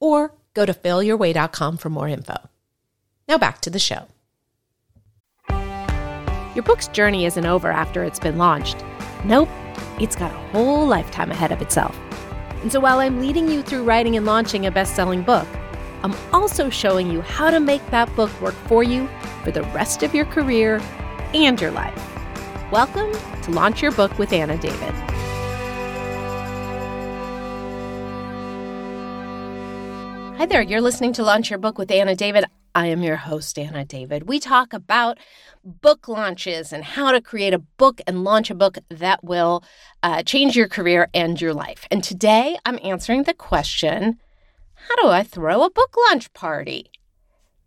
or go to failyourway.com for more info. Now back to the show. Your book's journey isn't over after it's been launched. Nope, it's got a whole lifetime ahead of itself. And so while I'm leading you through writing and launching a best selling book, I'm also showing you how to make that book work for you for the rest of your career and your life. Welcome to Launch Your Book with Anna David. Hi there, you're listening to Launch Your Book with Anna David. I am your host, Anna David. We talk about book launches and how to create a book and launch a book that will uh, change your career and your life. And today I'm answering the question how do I throw a book launch party?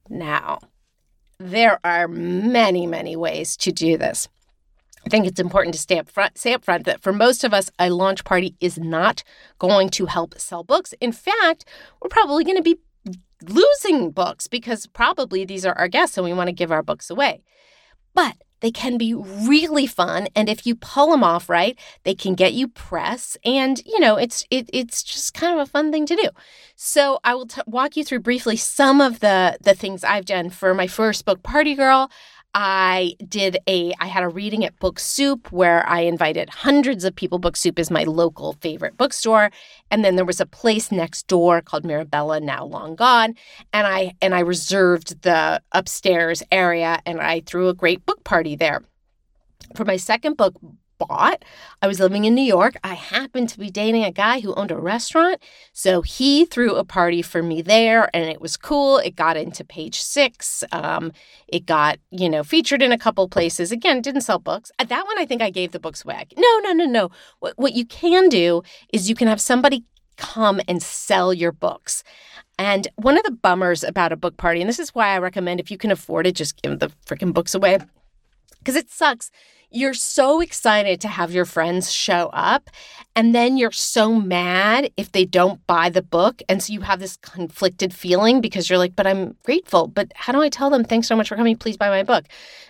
Now, there are many, many ways to do this. I think it's important to stay up front, say up front that for most of us, a launch party is not going to help sell books. In fact, we're probably going to be losing books because probably these are our guests and we want to give our books away. But they can be really fun, and if you pull them off right, they can get you press, and you know it's it, it's just kind of a fun thing to do. So I will t- walk you through briefly some of the the things I've done for my first book, Party Girl. I did a I had a reading at Book Soup where I invited hundreds of people. Book Soup is my local favorite bookstore, and then there was a place next door called Mirabella, now long gone, and I and I reserved the upstairs area and I threw a great book party there. For my second book, bought. I was living in New York. I happened to be dating a guy who owned a restaurant. So he threw a party for me there and it was cool. It got into page six. Um, it got, you know, featured in a couple places. Again, didn't sell books. At that one, I think I gave the books away. No, no, no, no. What, what you can do is you can have somebody come and sell your books. And one of the bummers about a book party, and this is why I recommend if you can afford it, just give the freaking books away because it sucks you're so excited to have your friends show up, and then you're so mad if they don't buy the book. And so you have this conflicted feeling because you're like, but I'm grateful. But how do I tell them, thanks so much for coming? Please buy my book.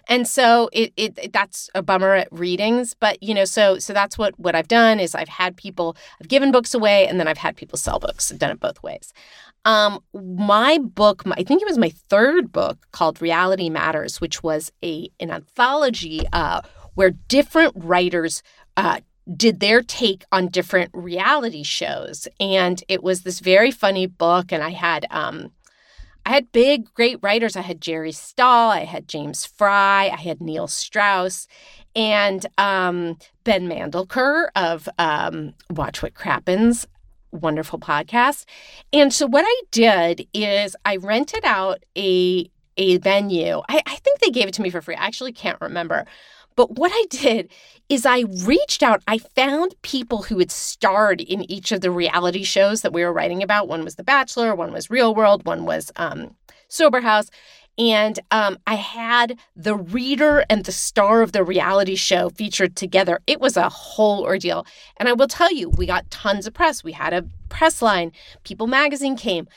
And so it, it, it that's a bummer at readings. But, you know, so so that's what, what I've done is I've had people, I've given books away, and then I've had people sell books. I've done it both ways. Um, my book, I think it was my third book called Reality Matters, which was a an anthology uh, where different writers uh, did their take on different reality shows. And it was this very funny book. And I had, um, I had big, great writers. I had Jerry Stahl, I had James Frey, I had Neil Strauss, and um, Ben Mandelker of um, Watch What Crappens, wonderful podcast. And so what I did is I rented out a a venue. I, I think they gave it to me for free. I actually can't remember. But what I did is I reached out. I found people who had starred in each of the reality shows that we were writing about. One was The Bachelor, one was Real World, one was um, Sober House. And um, I had the reader and the star of the reality show featured together. It was a whole ordeal. And I will tell you, we got tons of press. We had a press line, People Magazine came.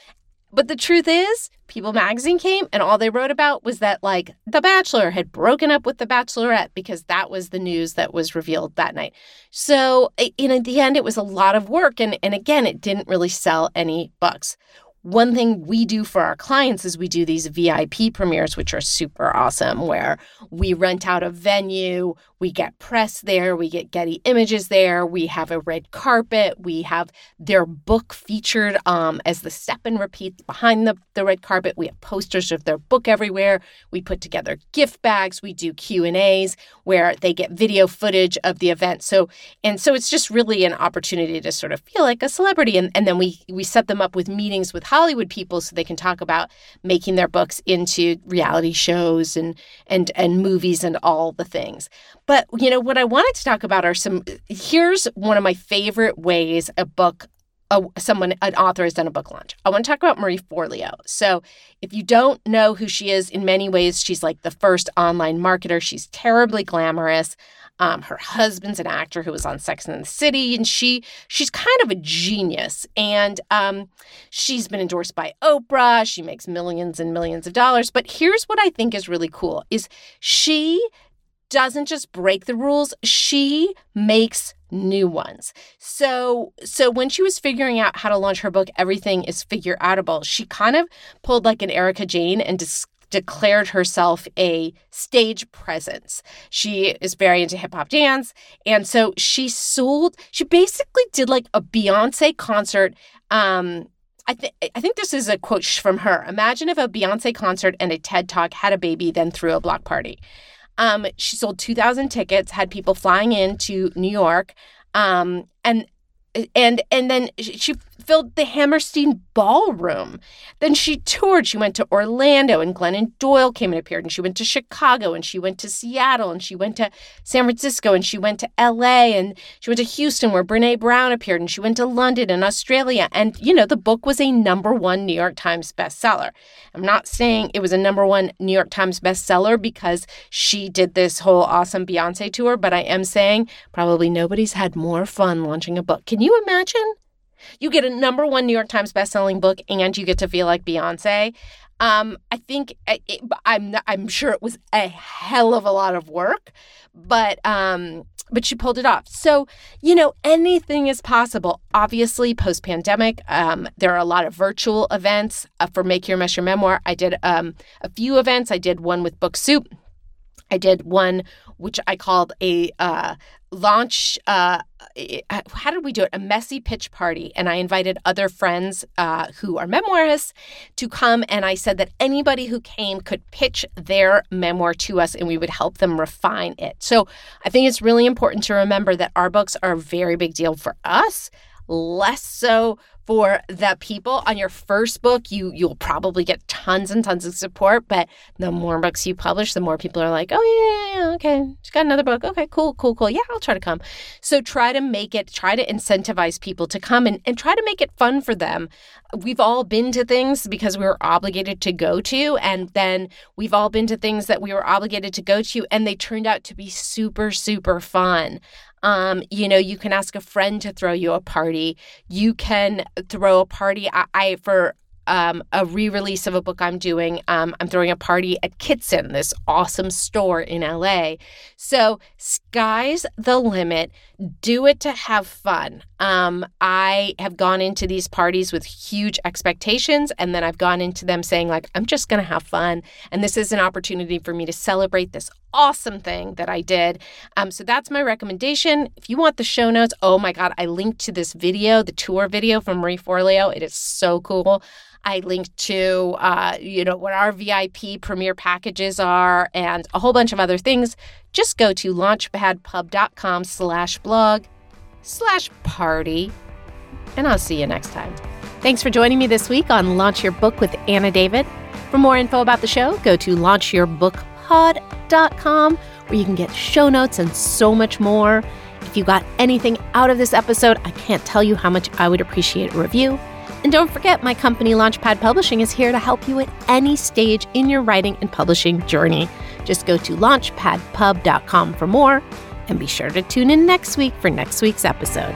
But the truth is, People magazine came and all they wrote about was that like The Bachelor had broken up with The Bachelorette because that was the news that was revealed that night. So eh, in the end, it was a lot of work. And, and again, it didn't really sell any books. One thing we do for our clients is we do these VIP premieres, which are super awesome, where we rent out a venue, we get press there, we get Getty images there, we have a red carpet, we have their book featured um, as the step and repeat behind the, the red carpet. We have posters of their book everywhere. We put together gift bags. We do Q and A's where they get video footage of the event. So and so it's just really an opportunity to sort of feel like a celebrity. And, and then we we set them up with meetings with Hollywood people so they can talk about making their books into reality shows and and and movies and all the things. But, you know, what I wanted to talk about are some. Here's one of my favorite ways a book a, someone, an author has done a book launch. I want to talk about Marie Forleo. So, if you don't know who she is, in many ways, she's like the first online marketer. She's terribly glamorous. Um, her husband's an actor who was on Sex and the City, and she she's kind of a genius. And um, she's been endorsed by Oprah. She makes millions and millions of dollars. But here's what I think is really cool: is she doesn't just break the rules; she makes new ones. So so when she was figuring out how to launch her book Everything is Figure Outable, she kind of pulled like an Erika Jayne and dis- declared herself a stage presence. She is very into hip hop dance. And so she sold, she basically did like a Beyonce concert. Um, I, th- I think this is a quote from her. Imagine if a Beyonce concert and a TED Talk had a baby, then threw a block party. Um, she sold 2,000 tickets, had people flying into New York. Um, and and and then she filled the Hammerstein Ballroom. Then she toured. She went to Orlando, and Glennon Doyle came and appeared. And she went to Chicago, and she went to Seattle, and she went to San Francisco, and she went to L.A., and she went to Houston, where Brene Brown appeared, and she went to London and Australia. And you know, the book was a number one New York Times bestseller. I'm not saying it was a number one New York Times bestseller because she did this whole awesome Beyonce tour, but I am saying probably nobody's had more fun launching a book. Can you imagine? You get a number one New York Times bestselling book, and you get to feel like Beyonce. Um, I think it, I'm I'm sure it was a hell of a lot of work, but um, but she pulled it off. So you know anything is possible. Obviously, post pandemic, um, there are a lot of virtual events uh, for Make Your Mess Your Memoir. I did um, a few events. I did one with Book Soup. I did one which I called a uh, launch uh, how did we do it? A messy pitch party. And i invited other friends uh, who are memoirists to come. And i said that anybody who came could pitch their memoir to us and we would help them refine it. So i think it's really important to remember that our books are a very big deal for us less so for the people. On your first book you you'll probably get tons and tons of support but the more books you publish the more people are like oh yeah, yeah, yeah okay. She's got another book. Okay cool cool cool. Yeah i'll try to come. So try to make it try to incentivize people to come and, and try to make it fun for them. We've all been to things because we were obligated to go to and then we've all been to things that we were obligated to go to and they turned out to be super super fun um, you know, you can ask a friend to throw you a party. You can throw a party. I, I for um, a re-release of a book I'm doing. Um, I'm throwing a party at Kitson, this awesome store in LA. So sky's the limit. Do it to have fun. Um, I have gone into these parties with huge expectations, and then I've gone into them saying like, I'm just going to have fun, and this is an opportunity for me to celebrate this awesome thing that I did. Um, so that's my recommendation. If you want the show notes, oh my God, I linked to this video, the tour video from Marie Forleo. It is so cool. I linked to, uh, you know, what our VIP premier packages are and a whole bunch of other things. Just go to launchpadpub.com slash blog slash party. And I'll see you next time. Thanks for joining me this week on Launch Your Book with Anna David. For more info about the show, go to launchyourbookpod.com where you can get show notes and so much more. If you got anything out of this episode, I can't tell you how much I would appreciate a review. And don't forget, my company Launchpad Publishing is here to help you at any stage in your writing and publishing journey. Just go to launchpadpub.com for more and be sure to tune in next week for next week's episode.